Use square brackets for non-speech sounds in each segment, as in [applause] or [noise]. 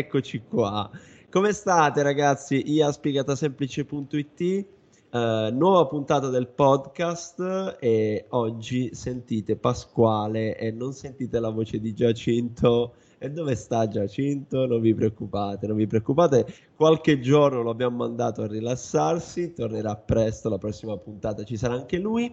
eccoci qua. Come state ragazzi? iaspiegatasemplice.it Uh, nuova puntata del podcast e oggi sentite Pasquale e non sentite la voce di Giacinto. E dove sta Giacinto? Non vi preoccupate, non vi preoccupate. Qualche giorno lo abbiamo mandato a rilassarsi, tornerà presto la prossima puntata, ci sarà anche lui.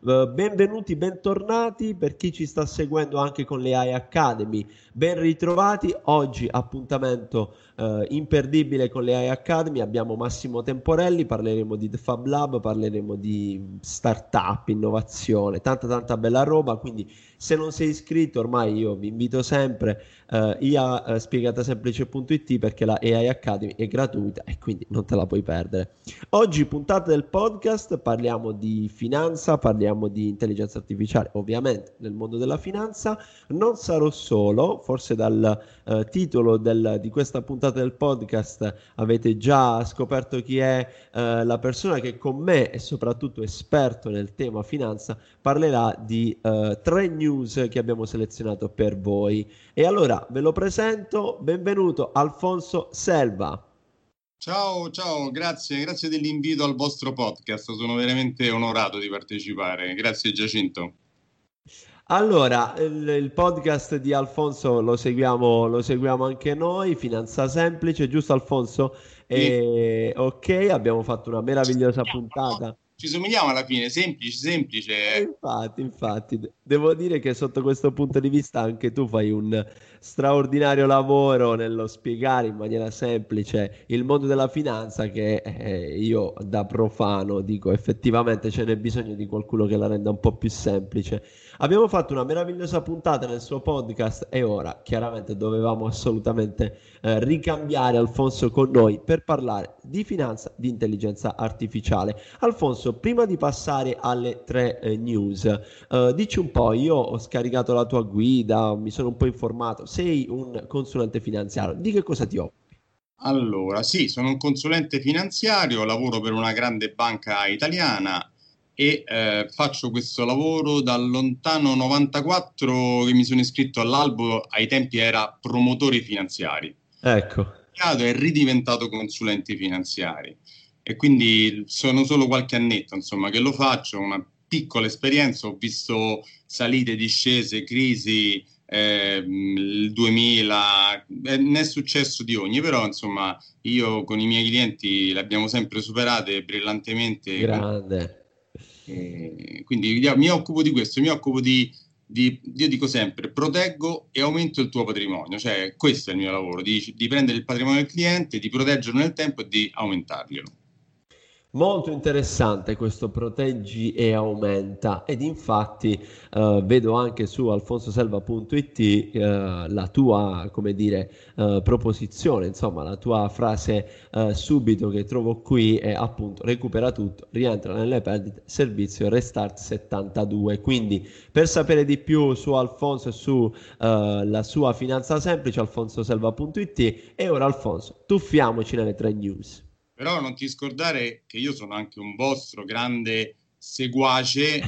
Uh, benvenuti, bentornati per chi ci sta seguendo anche con le AI Academy. Ben ritrovati. Oggi appuntamento uh, imperdibile con le AI Academy. Abbiamo Massimo Temporelli, parleremo di The Fab Lab, parleremo di startup, innovazione, tanta tanta bella roba. Quindi se non sei iscritto, ormai io vi invito sempre uh, ia uh, spiegatasemplice.it perché la AI Academy è gratuita e quindi non te la puoi perdere. Oggi puntata del podcast parliamo di finanza, parliamo di intelligenza artificiale, ovviamente nel mondo della finanza. Non sarò solo, forse dal uh, titolo del, di questa puntata del podcast avete già scoperto chi è uh, la persona che con me e soprattutto esperto nel tema finanza parlerà di uh, tre news che abbiamo selezionato per voi. E allora ve lo presento, benvenuto Alfonso Selva. Ciao, ciao, grazie, grazie dell'invito al vostro podcast, sono veramente onorato di partecipare, grazie Giacinto. Allora, il, il, podcast di Alfonso lo seguiamo, lo seguiamo anche noi, Finanza Semplice, giusto Alfonso? E, sì. Ok, abbiamo fatto una meravigliosa puntata ci somigliamo alla fine, semplice, semplice. Eh, infatti, infatti, devo dire che sotto questo punto di vista anche tu fai un straordinario lavoro nello spiegare in maniera semplice il mondo della finanza che eh, io da profano dico effettivamente ce n'è bisogno di qualcuno che la renda un po' più semplice. Abbiamo fatto una meravigliosa puntata nel suo podcast e ora chiaramente dovevamo assolutamente eh, ricambiare Alfonso con noi per parlare di finanza, di intelligenza artificiale. Alfonso, prima di passare alle tre eh, news, eh, dici un po', io ho scaricato la tua guida, mi sono un po' informato, sei un consulente finanziario, di che cosa ti occupi? Allora, sì, sono un consulente finanziario, lavoro per una grande banca italiana e eh, faccio questo lavoro dal lontano 94 che mi sono iscritto all'albo, ai tempi era promotori finanziari. Ecco. È ridiventato consulenti finanziari e quindi sono solo qualche annetto insomma che lo faccio, una piccola esperienza, ho visto salite, discese, crisi, eh, il 2000, eh, ne è successo di ogni, però insomma io con i miei clienti le abbiamo sempre superate brillantemente. Grande eh, quindi mi occupo di questo, mi occupo di, di, io dico sempre, proteggo e aumento il tuo patrimonio, cioè questo è il mio lavoro, di, di prendere il patrimonio del cliente, di proteggerlo nel tempo e di aumentarglielo. Molto interessante questo proteggi e aumenta. Ed infatti eh, vedo anche su alfonsoselva.it eh, la tua come dire eh, proposizione insomma la tua frase eh, subito che trovo qui è appunto recupera tutto rientra nelle perdite servizio restart 72 quindi per sapere di più su Alfonso e su eh, sua finanza semplice alfonsoselva.it e ora Alfonso tuffiamoci nelle tre news però non ti scordare che io sono anche un vostro grande seguace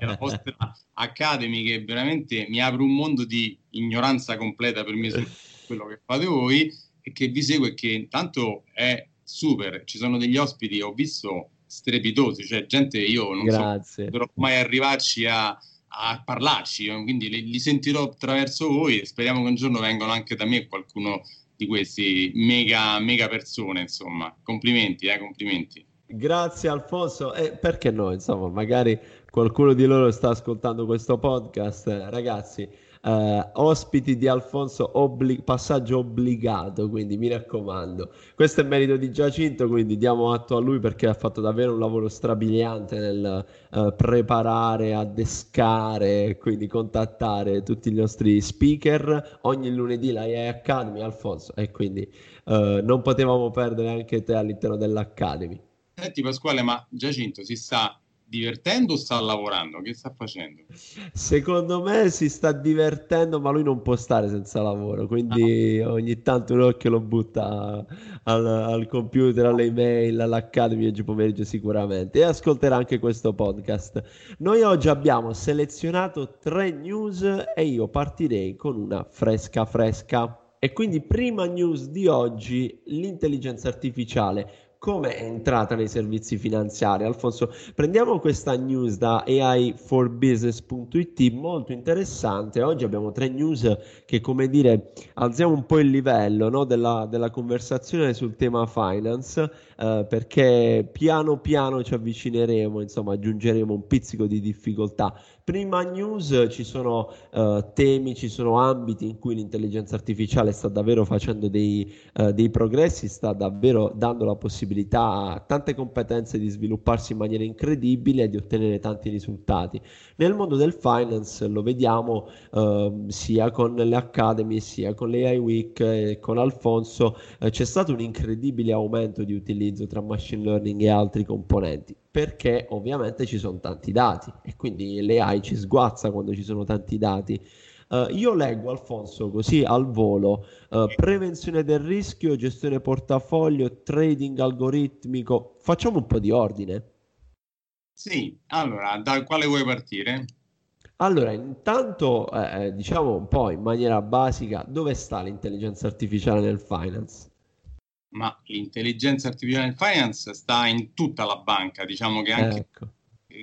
della vostra [laughs] Academy che veramente mi apre un mondo di ignoranza completa per me su quello che fate voi e che vi segue che intanto è super, ci sono degli ospiti, ho visto strepitosi, cioè gente io non Grazie. so potrò mai arrivarci a, a parlarci, quindi li, li, sentirò attraverso voi e speriamo che un giorno vengano anche da me qualcuno di questi mega, mega persone, insomma. Complimenti, eh, complimenti. Grazie Alfonso, e perché no, insomma, magari qualcuno di loro sta ascoltando questo podcast, ragazzi, eh, ospiti di Alfonso, obbli- passaggio obbligato, quindi mi raccomando. Questo è merito di Giacinto, quindi diamo atto a lui perché ha fatto davvero un lavoro strabiliante nel eh, preparare, addescare, quindi contattare tutti i nostri speaker. Ogni lunedì la EA Academy, Alfonso, e quindi eh, non potevamo perdere anche te all'interno dell'Academy. Senti Pasquale, ma Giacinto si sta divertendo o sta lavorando? Che sta facendo? Secondo me si sta divertendo, ma lui non può stare senza lavoro, quindi no. ogni tanto un occhio lo butta al, al computer, alle email, all'Academy oggi pomeriggio sicuramente e ascolterà anche questo podcast. Noi oggi abbiamo selezionato tre news e io partirei con una fresca fresca. E quindi prima news di oggi, l'intelligenza artificiale come è entrata nei servizi finanziari. Alfonso, prendiamo questa news da AI4Business.it, molto interessante. Oggi abbiamo tre news che, come dire, alziamo un po' il livello no, della, della, conversazione sul tema finance, eh, perché piano piano ci avvicineremo, insomma, aggiungeremo un pizzico di difficoltà Prima news ci sono uh, temi, ci sono ambiti in cui l'intelligenza artificiale sta davvero facendo dei, uh, dei, progressi, sta davvero dando la possibilità a tante competenze di svilupparsi in maniera incredibile e di ottenere tanti risultati. Nel mondo del finance lo vediamo uh, sia con le Academy, sia con l'AI Week e con Alfonso, c'è stato un incredibile aumento di utilizzo tra machine learning e altri componenti perché ovviamente ci sono tanti dati e quindi l'AI ci sguazza quando ci sono tanti dati. Uh, io leggo Alfonso così al volo uh, prevenzione del rischio, gestione portafoglio, trading algoritmico. Facciamo un po' di ordine. Sì, allora, da quale vuoi partire? Allora, intanto eh, eh diciamo un po' in maniera basica, dove sta l'intelligenza artificiale nel finance? Ma l'intelligenza artificiale in finance sta in tutta la banca, diciamo che anche ecco.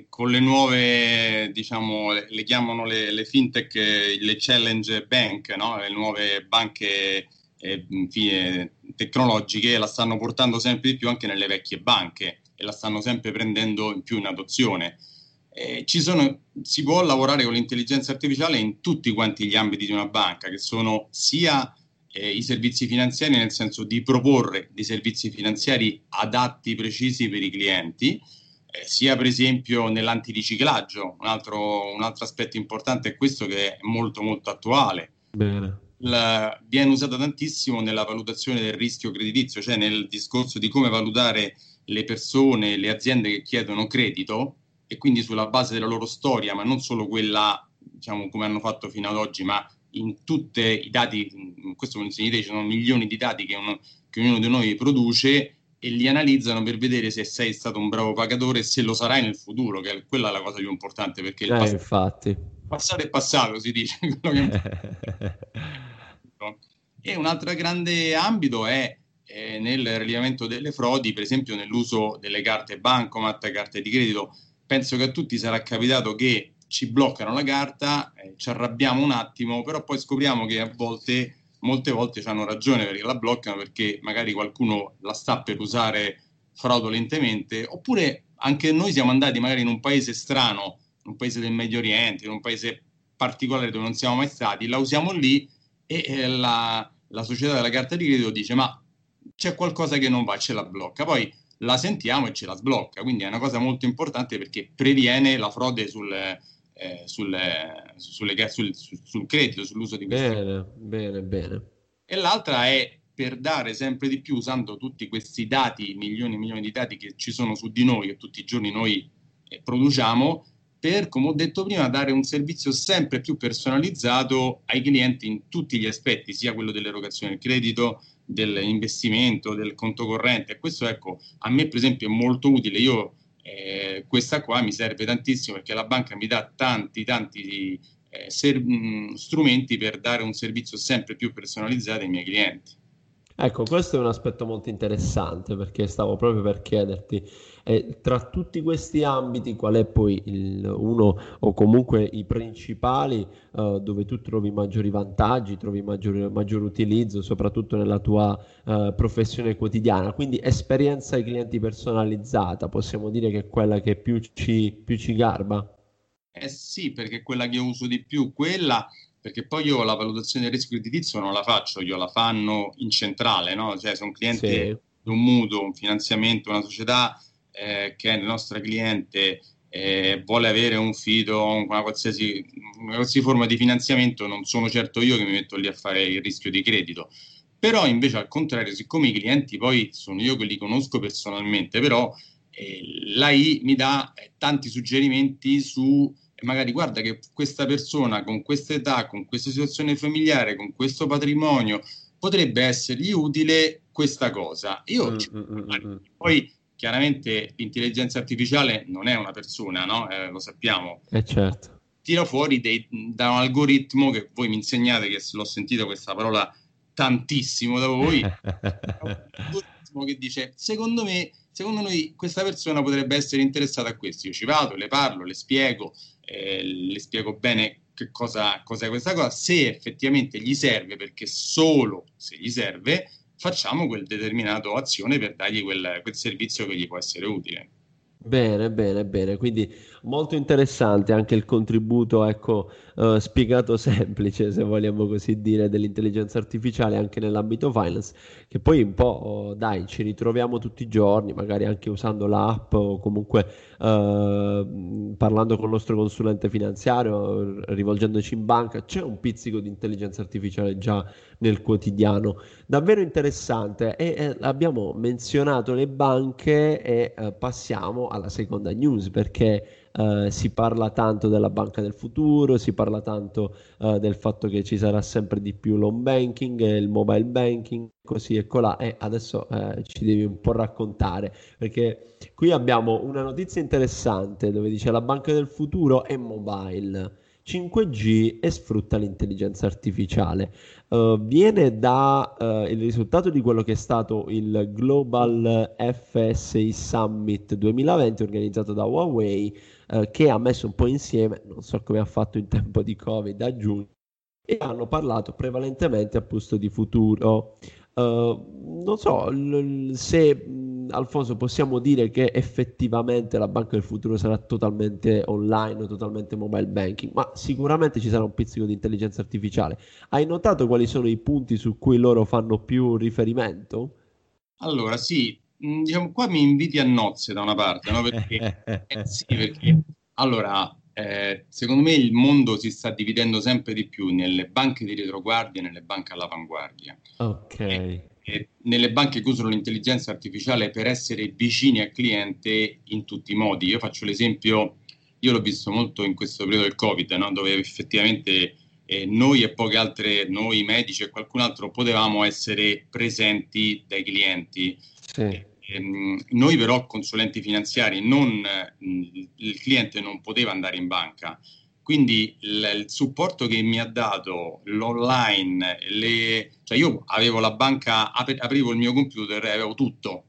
con le nuove, diciamo, le, le chiamano le, le, fintech, le challenge bank, no? le nuove banche eh, infine, tecnologiche, la stanno portando sempre di più anche nelle vecchie banche e la stanno sempre prendendo in più in adozione. Eh, sono, si può lavorare con l'intelligenza artificiale in tutti quanti gli ambiti di una banca, che sono sia eh, i servizi finanziari nel senso di proporre dei servizi finanziari adatti, precisi per i clienti, eh, sia per esempio nell'antiriciclaggio. Un altro, un altro aspetto importante è questo che è molto molto attuale. Bene. La, viene usata tantissimo nella valutazione del rischio creditizio, cioè nel discorso di come valutare le persone, le aziende che chiedono credito e quindi sulla base della loro storia, ma non solo quella, diciamo, come hanno fatto fino ad oggi, ma in tutti i dati, in questo momento ci sono milioni di dati che, uno, che, ognuno di noi produce e li analizzano per vedere se sei stato un bravo pagatore e se lo sarai nel futuro, che è, quella è la cosa più importante perché il eh, passato, infatti. passato è passato, si dice. [laughs] e un altro grande ambito è eh, nel rilevamento delle frodi, per esempio nell'uso delle carte bancomat, carte di credito. Penso che a tutti sarà capitato che ci bloccano la carta, eh, ci arrabbiamo un attimo, però poi scopriamo che a volte, molte volte hanno ragione perché la bloccano perché magari qualcuno la sta per usare fraudolentemente, oppure anche noi siamo andati magari in un paese strano, un paese del Medio Oriente, in un paese particolare dove non siamo mai stati, la usiamo lì e eh, la, la società della carta di credito dice ma c'è qualcosa che non va, ce la blocca. Poi la sentiamo e ce la sblocca, quindi è una cosa molto importante perché previene la frode sul, eh, sulle, sulle, sul, sul, credito, sull'uso di questi. Bene, bene, bene. E l'altra è per dare sempre di più, usando tutti questi dati, milioni e milioni di dati che ci sono su di noi, che tutti i giorni noi eh, produciamo, per, come ho detto prima, dare un servizio sempre più personalizzato ai clienti in tutti gli aspetti, sia quello dell'erogazione del credito, dell'investimento, del conto corrente. Questo, ecco, a me per esempio è molto utile. Io eh, questa qua mi serve tantissimo perché la banca mi dà tanti, tanti eh, ser- mh, strumenti per dare un servizio sempre più personalizzato ai miei clienti. Ecco, questo è un aspetto molto interessante perché stavo proprio per chiederti, eh, tra tutti questi ambiti, qual è poi il, uno o comunque i principali eh, dove tu trovi maggiori vantaggi, trovi maggior, maggior utilizzo, soprattutto nella tua eh, professione quotidiana? Quindi esperienza ai clienti personalizzata, possiamo dire che è quella che più ci, più ci garba? Eh sì, perché è quella che io uso di più, quella perché poi io la valutazione del rischio creditizio non la faccio, io la fanno in centrale, no? Cioè se un cliente sì. di un mutuo, un finanziamento, una società eh, che è il nostro cliente eh, vuole avere un fido, una qualsiasi, una qualsiasi forma di finanziamento, non sono certo io che mi metto lì a fare il rischio di credito. Però invece al contrario, siccome i clienti poi sono io che li conosco personalmente, però eh, l'AI mi dà eh, tanti suggerimenti su magari guarda che questa persona con questa età, con questa situazione familiare, con questo patrimonio, potrebbe essergli utile questa cosa. Io mm, mm, mm, mm, poi chiaramente l'intelligenza artificiale non è una persona, no? Eh, lo sappiamo. Eh certo. Tira fuori dei, da un algoritmo che voi mi insegnate, che l'ho sentito questa parola tantissimo da voi, [laughs] che dice, secondo me, secondo noi questa persona potrebbe essere interessata a questo. Io ci vado, le parlo, le spiego, eh, le spiego bene che cosa, cosa è questa cosa, se effettivamente gli serve, perché solo se gli serve, facciamo quel determinato azione per dargli quel, quel servizio che gli può essere utile. Bene, bene, bene. Quindi molto interessante anche il contributo, ecco, eh, spiegato [laughs] semplice, se vogliamo così dire, dell'intelligenza artificiale anche nell'ambito finance, che poi un po', oh, dai, ci ritroviamo tutti i giorni, magari anche usando l'app o comunque eh, parlando con il nostro consulente finanziario, rivolgendoci in banca, c'è un pizzico di intelligenza artificiale già nel quotidiano. Davvero interessante e eh, abbiamo menzionato le banche e eh, passiamo alla seconda news perché Uh, si parla tanto della banca del futuro, si parla tanto uh, del fatto che ci sarà sempre di più l'home banking il mobile banking, così e colà. E adesso uh, ci devi un po' raccontare, perché qui abbiamo una notizia interessante dove dice la banca del futuro è mobile. 5G e sfrutta l'intelligenza artificiale. Uh, viene da uh, il risultato di quello che è stato il Global FSI Summit 2020 organizzato da Huawei, uh, che ha messo un po' insieme, non so come ha fatto in tempo di Covid a giugno, e hanno parlato prevalentemente appunto di futuro. non so l- se Alfonso, possiamo dire che effettivamente la banca del futuro sarà totalmente online, totalmente mobile banking, ma sicuramente ci sarà un pizzico di intelligenza artificiale. Hai notato quali sono i punti su cui loro fanno più riferimento? Allora, sì, diciamo qua mi inviti a nozze da una parte, no? Perché, [laughs] eh, sì, perché allora, eh, secondo me il mondo si sta dividendo sempre di più nelle banche di retroguardia e nelle banche all'avanguardia. Ok. E, nelle banche che usano l'intelligenza artificiale per essere vicini al cliente in tutti i modi. Io faccio l'esempio, io l'ho visto molto in questo periodo del Covid, no? dove effettivamente eh, noi e poche altre, noi medici e qualcun altro potevamo essere presenti dai clienti. Sì. Eh, ehm, noi però consulenti finanziari, non, mh, il cliente non poteva andare in banca quindi il, il, supporto che mi ha dato l'online, le, cioè io avevo la banca, ap- aprivo il mio computer e avevo tutto.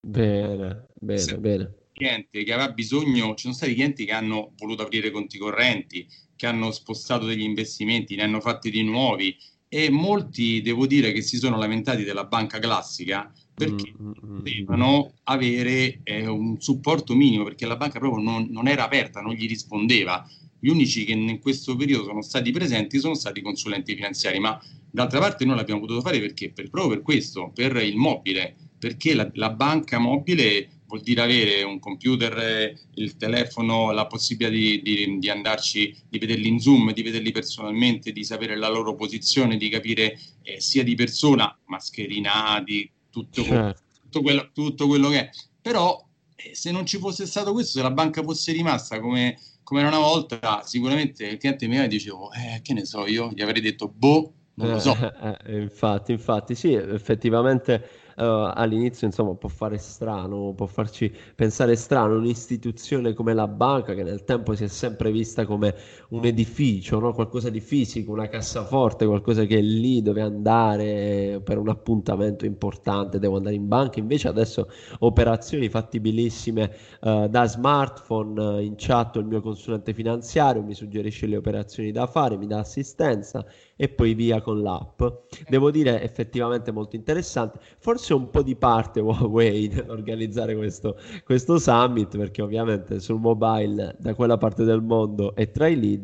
Bene, bene, Se bene. Cliente che aveva bisogno, ci sono stati clienti che hanno voluto aprire conti correnti, che hanno spostato degli investimenti, ne hanno fatti di nuovi e molti devo dire che si sono lamentati della banca classica perché mm, mm, mm, devono avere eh, un supporto minimo perché la banca proprio non, non era aperta, non gli rispondeva gli unici che in questo periodo sono stati presenti sono stati i consulenti finanziari, ma d'altra parte noi l'abbiamo potuto fare perché? Per, proprio per questo, per il mobile, perché la, la banca mobile vuol dire avere un computer, il telefono, la possibilità di, di, di, andarci, di vederli in zoom, di vederli personalmente, di sapere la loro posizione, di capire eh, sia di persona, mascherinati, tutto, certo. tutto, quello, tutto quello che è. Però eh, se non ci fosse stato questo, se la banca fosse rimasta come come era una volta, sicuramente il cliente mi dicevo, eh, che ne so io, gli avrei detto, boh, non lo so. Eh, eh, infatti, infatti, sì, effettivamente uh, all'inizio insomma può fare strano, può farci pensare strano un'istituzione come la banca che nel tempo si è sempre vista come un edificio, no? qualcosa di fisico, una cassaforte, qualcosa che è lì dove andare per un appuntamento importante, devo andare in banca, invece adesso operazioni fattibilissime uh, da smartphone, uh, in chat il mio consulente finanziario mi suggerisce le operazioni da fare, mi dà assistenza e poi via con l'app. Devo dire effettivamente molto interessante, forse un po' di parte Huawei [laughs] nell'organizzare questo, questo summit perché ovviamente sul mobile da quella parte del mondo è tra i leader,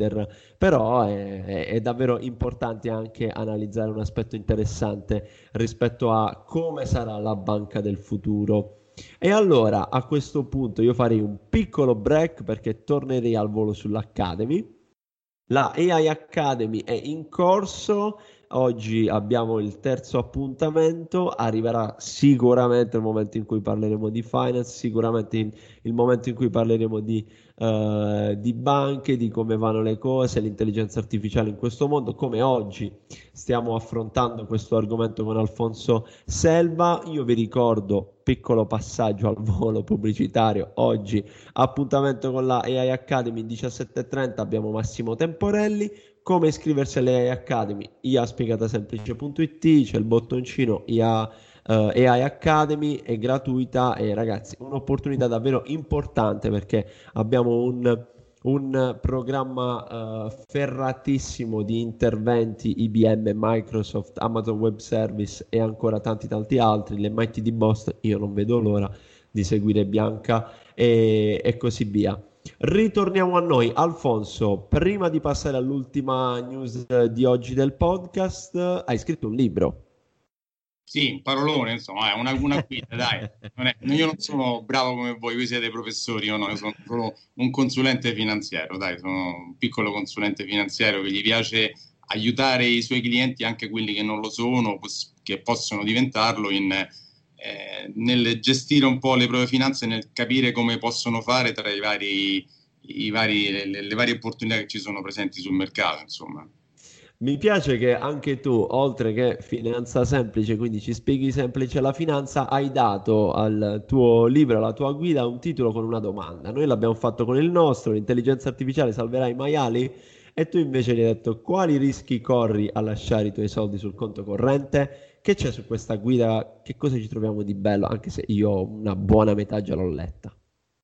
però è, è, è davvero importante anche analizzare un aspetto interessante rispetto a come sarà la banca del futuro. E allora a questo punto io farei un piccolo break perché tornerei al volo sull'Academy la AI Academy è in corso, oggi abbiamo il terzo appuntamento, arriverà sicuramente il momento in cui parleremo di finance, sicuramente il momento in cui parleremo di, uh, di banche, di come vanno le cose, l'intelligenza artificiale in questo mondo, come oggi stiamo affrontando questo argomento con Alfonso Selva. Io vi ricordo piccolo passaggio al [laughs] volo pubblicitario oggi appuntamento con la AI Academy 17.30 abbiamo Massimo Temporelli come iscriversi alle AI Academy, iaspiegatasemplice.it, c'è il bottoncino IA uh, eh, AI Academy, è gratuita e ragazzi un'opportunità davvero importante perché abbiamo un, un programma uh, ferratissimo di interventi IBM, Microsoft, Amazon Web Service e ancora tanti tanti altri, l'MIT di Boston, io non vedo l'ora di seguire Bianca e, e così via. Ritorniamo a noi. Alfonso, prima di passare all'ultima news di oggi del podcast, hai scritto un libro. Sì, un parolone, insomma, è una, una guida, dai. Non è, io non sono bravo come voi, voi siete professori, o no, io sono solo un consulente finanziario, dai, sono un piccolo consulente finanziario che gli piace aiutare i suoi clienti, anche quelli che non lo sono, che possono diventarlo, in, eh, nel gestire un po' le proprie finanze, nel capire come possono fare tra i vari, i vari, le, le varie opportunità che ci sono presenti sul mercato, insomma. Mi piace che anche tu, oltre che finanza semplice, quindi ci spieghi semplice la finanza, hai dato al tuo libro, alla tua guida, un titolo con una domanda. Noi l'abbiamo fatto con il nostro, l'intelligenza artificiale salverà i maiali, e tu invece gli hai detto quali rischi corri a lasciare i tuoi soldi sul conto corrente? Che c'è su questa guida? Che cosa ci troviamo di bello? Anche se io una buona metà già l'ho letta.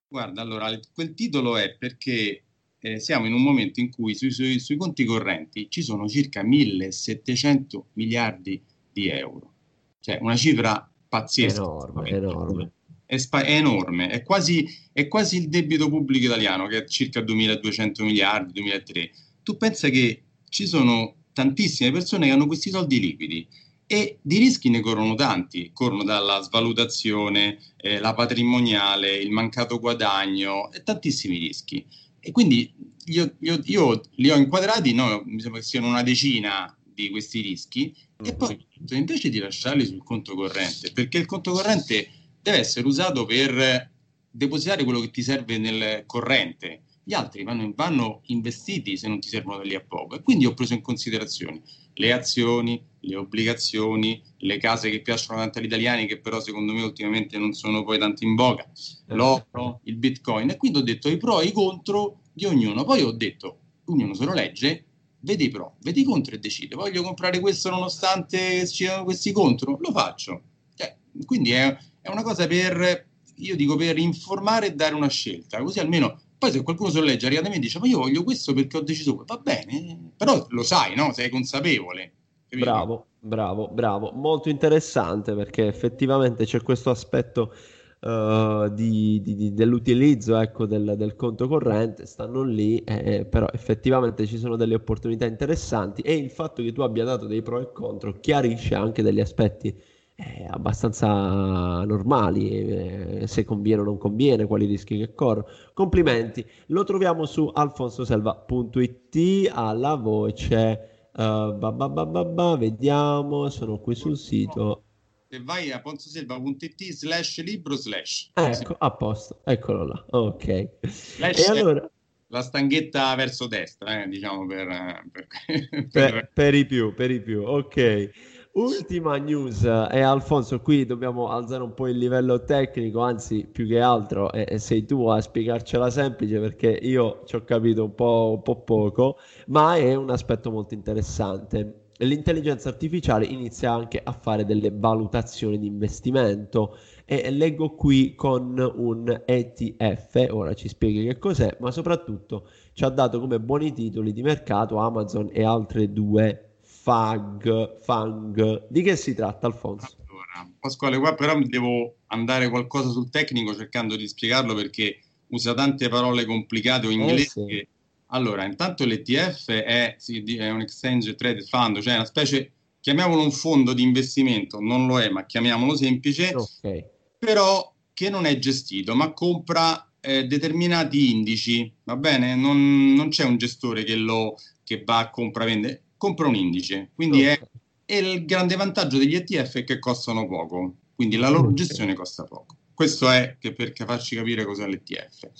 Guarda, allora, quel titolo è perché eh, siamo in un momento in cui sui, sui, sui, conti correnti ci sono circa 1700 miliardi di euro, cioè una cifra pazzesca. Enorme, enorme. È, spa- è, enorme, è quasi, è quasi, il debito pubblico italiano che è circa 2200 miliardi, 2003. Tu pensa che ci sono tantissime persone che hanno questi soldi liquidi e di rischi ne corrono tanti, corrono dalla svalutazione, eh, la patrimoniale, il mancato guadagno e tantissimi rischi. E quindi io, io, io, li ho inquadrati, no, mi sembra che siano una decina di questi rischi, mm-hmm. e poi invece di lasciarli sul conto corrente, perché il conto corrente deve essere usato per depositare quello che ti serve nel corrente. Gli altri vanno, vanno investiti se non ti servono da lì a poco. E quindi ho preso in considerazione le azioni, le obbligazioni, le case che piacciono tanto agli italiani, che però secondo me ultimamente non sono poi tanto in voga, l'oro, il bitcoin. E quindi ho detto i pro e i contro di ognuno. Poi ho detto, ognuno se lo legge, vede i pro, vede i contro e decide. Voglio comprare questo nonostante ci siano questi contro? Lo faccio. Cioè, quindi è, è una cosa per, io dico, per informare e dare una scelta. Così almeno poi se qualcuno se lo legge arriva da me e dice ma io voglio questo perché ho deciso, va bene, però lo sai, no? Sei consapevole. Capito? Bravo, bravo, bravo. Molto interessante perché effettivamente c'è questo aspetto uh, di, di, di, dell'utilizzo ecco, del, del, conto corrente, stanno lì, eh, però effettivamente ci sono delle opportunità interessanti e il fatto che tu abbia dato dei pro e contro chiarisce anche degli aspetti eh, abbastanza normali, eh, se conviene o non conviene, quali rischi che corrono. Complimenti, lo troviamo su alfonsoselva.it alla voce. Uh, ba, ba, ba, vediamo, sono qui sul sito. Se vai a ponzoselva.it slash libro slash. Ecco, a posto, eccolo là. Ok. Slash e allora la stanghetta verso destra, eh, diciamo per per, [laughs] per... per, per, i più, per i più, ok. Ultima news, e eh, Alfonso, qui dobbiamo alzare un po' il livello tecnico, anzi più che altro eh, sei tu a spiegarcela semplice perché io ci ho capito un po', un po' poco, ma è un aspetto molto interessante. L'intelligenza artificiale inizia anche a fare delle valutazioni di investimento e leggo qui con un ETF, ora ci spieghi che cos'è, ma soprattutto ci ha dato come buoni titoli di mercato Amazon e altre due FAG, FANG. Di che si tratta, Alfonso? Allora, Pasquale, qua però devo andare qualcosa sul tecnico cercando di spiegarlo perché usa tante parole complicate o inglesi. Eh sì. Allora, intanto l'ETF è, è, un exchange traded fund, cioè una specie, chiamiamolo un fondo di investimento, non lo è, ma chiamiamolo semplice, okay. però che non è gestito, ma compra eh, determinati indici, va bene? Non, non c'è un gestore che, lo, che va a compravendere, compra un indice. Quindi è, è, il grande vantaggio degli ETF è che costano poco, quindi la loro gestione costa poco. Questo è che per farci capire cos'è l'ETF.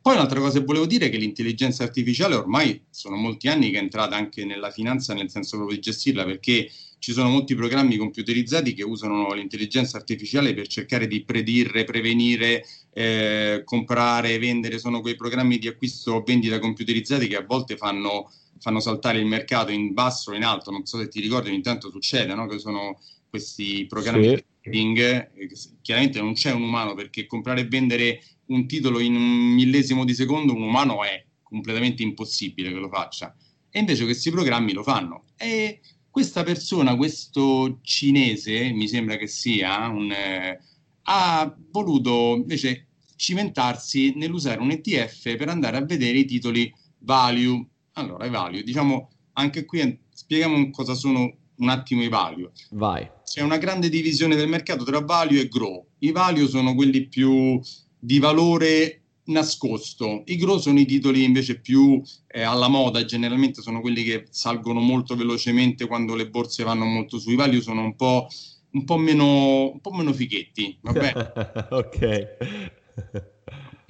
Poi un'altra cosa che volevo dire è che l'intelligenza artificiale ormai sono molti anni che è entrata anche nella finanza nel senso proprio di gestirla perché ci sono molti programmi computerizzati che usano l'intelligenza artificiale per cercare di predire, prevenire, eh, comprare, vendere. Sono quei programmi di acquisto o vendita computerizzati che a volte fanno fanno saltare il mercato in basso o in alto, non so se ti ricordi, ogni tanto succede, no? che sono questi programmi sì. di trading, eh, chiaramente non c'è un umano perché comprare e vendere un titolo in un millesimo di secondo un umano è completamente impossibile che lo faccia e invece questi programmi lo fanno e questa persona, questo cinese, mi sembra che sia, un, eh, ha voluto invece cimentarsi nell'usare un ETF per andare a vedere i titoli value. Allora, i value, diciamo anche qui spieghiamo cosa sono un attimo i value. Vai. C'è una grande divisione del mercato tra value e grow. I value sono quelli più di valore nascosto. I grow sono i titoli invece più eh, alla moda, generalmente sono quelli che salgono molto velocemente quando le borse vanno molto su. I value sono un po', un po', meno, un po meno fighetti. [laughs] ok.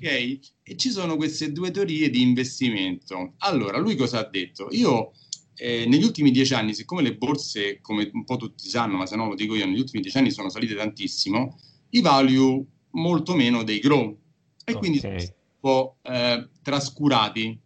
Ok, e ci sono queste due teorie di investimento. Allora, lui cosa ha detto? Io eh, negli ultimi dieci anni, siccome le borse, come un po' tutti sanno, ma se no lo dico io, negli ultimi dieci anni sono salite tantissimo, i value molto meno dei grow e okay. quindi sono un po' eh, trascurati.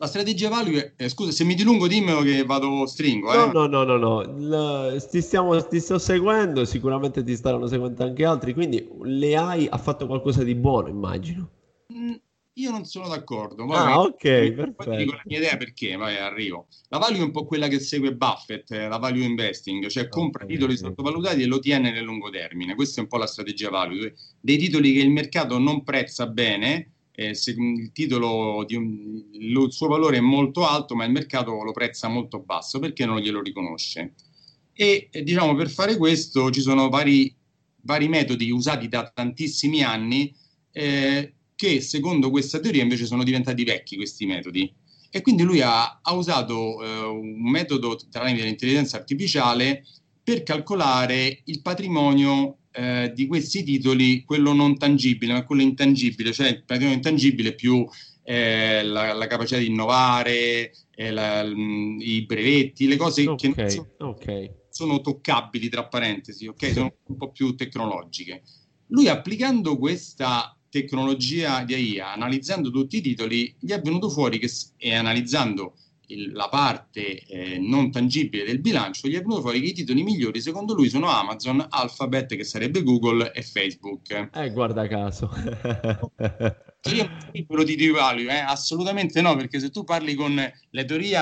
La strategia value, eh, scusa se mi dilungo dimmelo che vado stringo. Eh. No, no, no, no, no. Ti, stiamo, ti sto seguendo, sicuramente ti staranno seguendo anche altri, quindi le hai ha fatto qualcosa di buono, immagino. Mm, io non sono d'accordo. Poi ah, ok, perfetto. dico la mia idea perché, vai, arrivo. La value è un po' quella che segue Buffett, eh, la value investing, cioè compra okay, titoli sottovalutati e lo tiene nel lungo termine. Questa è un po' la strategia value. Dei titoli che il mercato non prezza bene, eh, il titolo, un, il suo valore è molto alto, ma il mercato lo prezza molto basso perché non glielo riconosce. E diciamo per fare questo ci sono vari, vari metodi usati da tantissimi anni. Eh, che secondo questa teoria invece sono diventati vecchi questi metodi. E quindi lui ha, ha usato eh, un metodo tramite l'intelligenza artificiale per calcolare il patrimonio eh, di questi titoli, quello non tangibile, ma quello intangibile, cioè il patrimonio intangibile più eh, la, la, capacità di innovare, eh, la, l, i brevetti, le cose okay, che sono, okay. sono, toccabili, tra parentesi, ok? Sono un po' più tecnologiche. Lui applicando questa tecnologia di AI, analizzando tutti i titoli, gli è venuto fuori che, e analizzando il, la parte eh, non tangibile del bilancio, gli è venuto fuori che i titoli migliori secondo lui sono Amazon, Alphabet, che sarebbe Google, e Facebook. Eh, guarda caso. io non di value, eh? assolutamente no, perché se tu parli con le teorie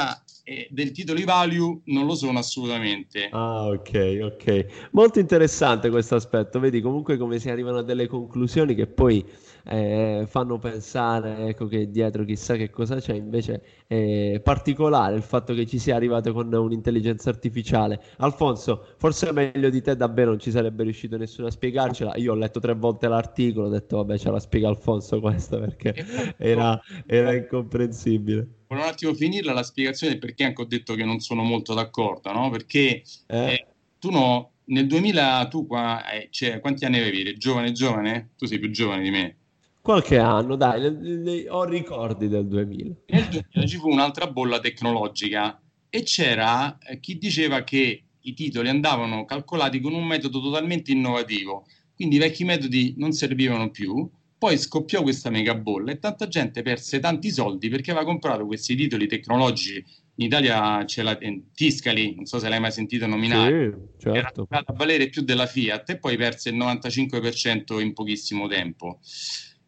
eh, del titolo di value non lo sono assolutamente. Ah, ok, ok. Molto interessante questo aspetto. Vedi comunque come si arrivano a delle conclusioni che poi eh, fanno pensare ecco, che dietro chissà che cosa c'è, invece è particolare il fatto che ci sia arrivato con un'intelligenza artificiale. Alfonso, forse meglio di te davvero non ci sarebbe riuscito nessuno a spiegarcela. Io ho letto tre volte l'articolo, ho detto vabbè ce la spiega Alfonso questa perché [laughs] era, era incomprensibile volevo un attimo finirla la spiegazione perché anche ho detto che non sono molto d'accordo, no? Perché eh. Eh, tu no, nel 2000 tu qua, eh, cioè, quanti anni avevi? Giovane giovane? Tu sei più giovane di me. Qualche anno, dai, le, le, ho ricordi del 2000. Nel 2000 ci fu un'altra bolla tecnologica e c'era eh, chi diceva che i titoli andavano calcolati con un metodo totalmente innovativo, quindi i vecchi metodi non servivano più, poi scoppiò questa mega bolla e tanta gente perse tanti soldi perché aveva comprato questi titoli tecnologici. In Italia c'è la eh, Tiscali, non so se l'hai mai sentito nominare, sì, certo. era a valere più della Fiat e poi perse il 95% in pochissimo tempo.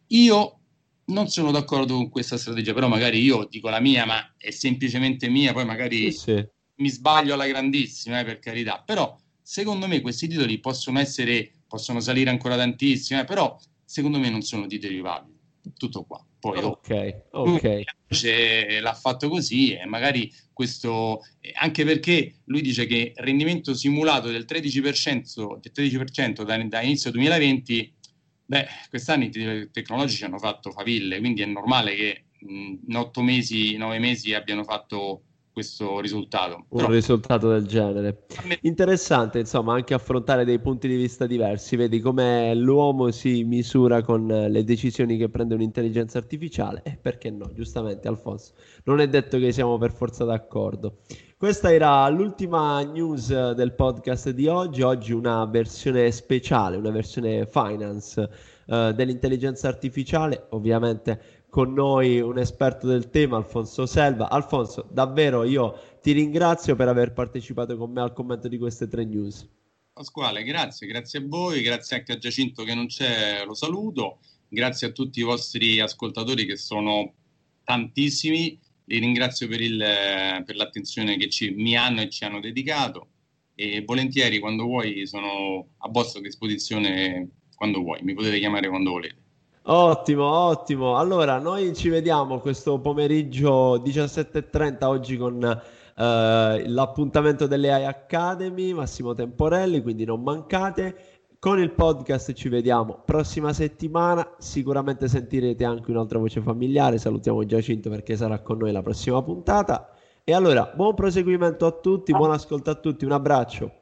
Io non sono d'accordo con questa strategia, però magari io dico la mia, ma è semplicemente mia, poi magari sì, sì. mi sbaglio alla grandissima, eh, per carità. Però secondo me questi titoli possono essere, possono salire ancora tantissimo, eh, però secondo me non sono di derivabili. Tutto qua. Poi ok, ok. l'ha fatto così e magari questo, anche perché lui dice che il rendimento simulato del 13%, del 13% da, da inizio 2020 Beh, quest'anno i tecnologici hanno fatto faville, quindi è normale che in otto mesi, nove mesi abbiano fatto questo risultato. Un Però... risultato del genere. Interessante, insomma, anche affrontare dei punti di vista diversi. Vedi come l'uomo si misura con le decisioni che prende un'intelligenza artificiale. E perché no? Giustamente, Alfonso. Non è detto che siamo per forza d'accordo. Questa era l'ultima news del podcast di oggi. Oggi una versione speciale, una versione finance uh, dell'intelligenza artificiale. Ovviamente con noi un esperto del tema, Alfonso Selva. Alfonso, davvero io ti ringrazio per aver partecipato con me al commento di queste tre news. Pasquale, grazie, grazie a voi, grazie anche a Giacinto che non c'è, lo saluto, grazie a tutti i vostri ascoltatori che sono tantissimi, li ringrazio per, il, per l'attenzione che ci, mi hanno e ci hanno dedicato e volentieri quando vuoi sono a vostra disposizione quando vuoi, mi potete chiamare quando volete. Ottimo, ottimo. Allora, noi ci vediamo questo pomeriggio 17.30 oggi con eh, l'appuntamento delle AI Academy, Massimo Temporelli, quindi non mancate. Con il podcast ci vediamo prossima settimana, sicuramente sentirete anche un'altra voce familiare, salutiamo Giacinto perché sarà con noi la prossima puntata. E allora, buon proseguimento a tutti, buon ascolto a tutti, un abbraccio.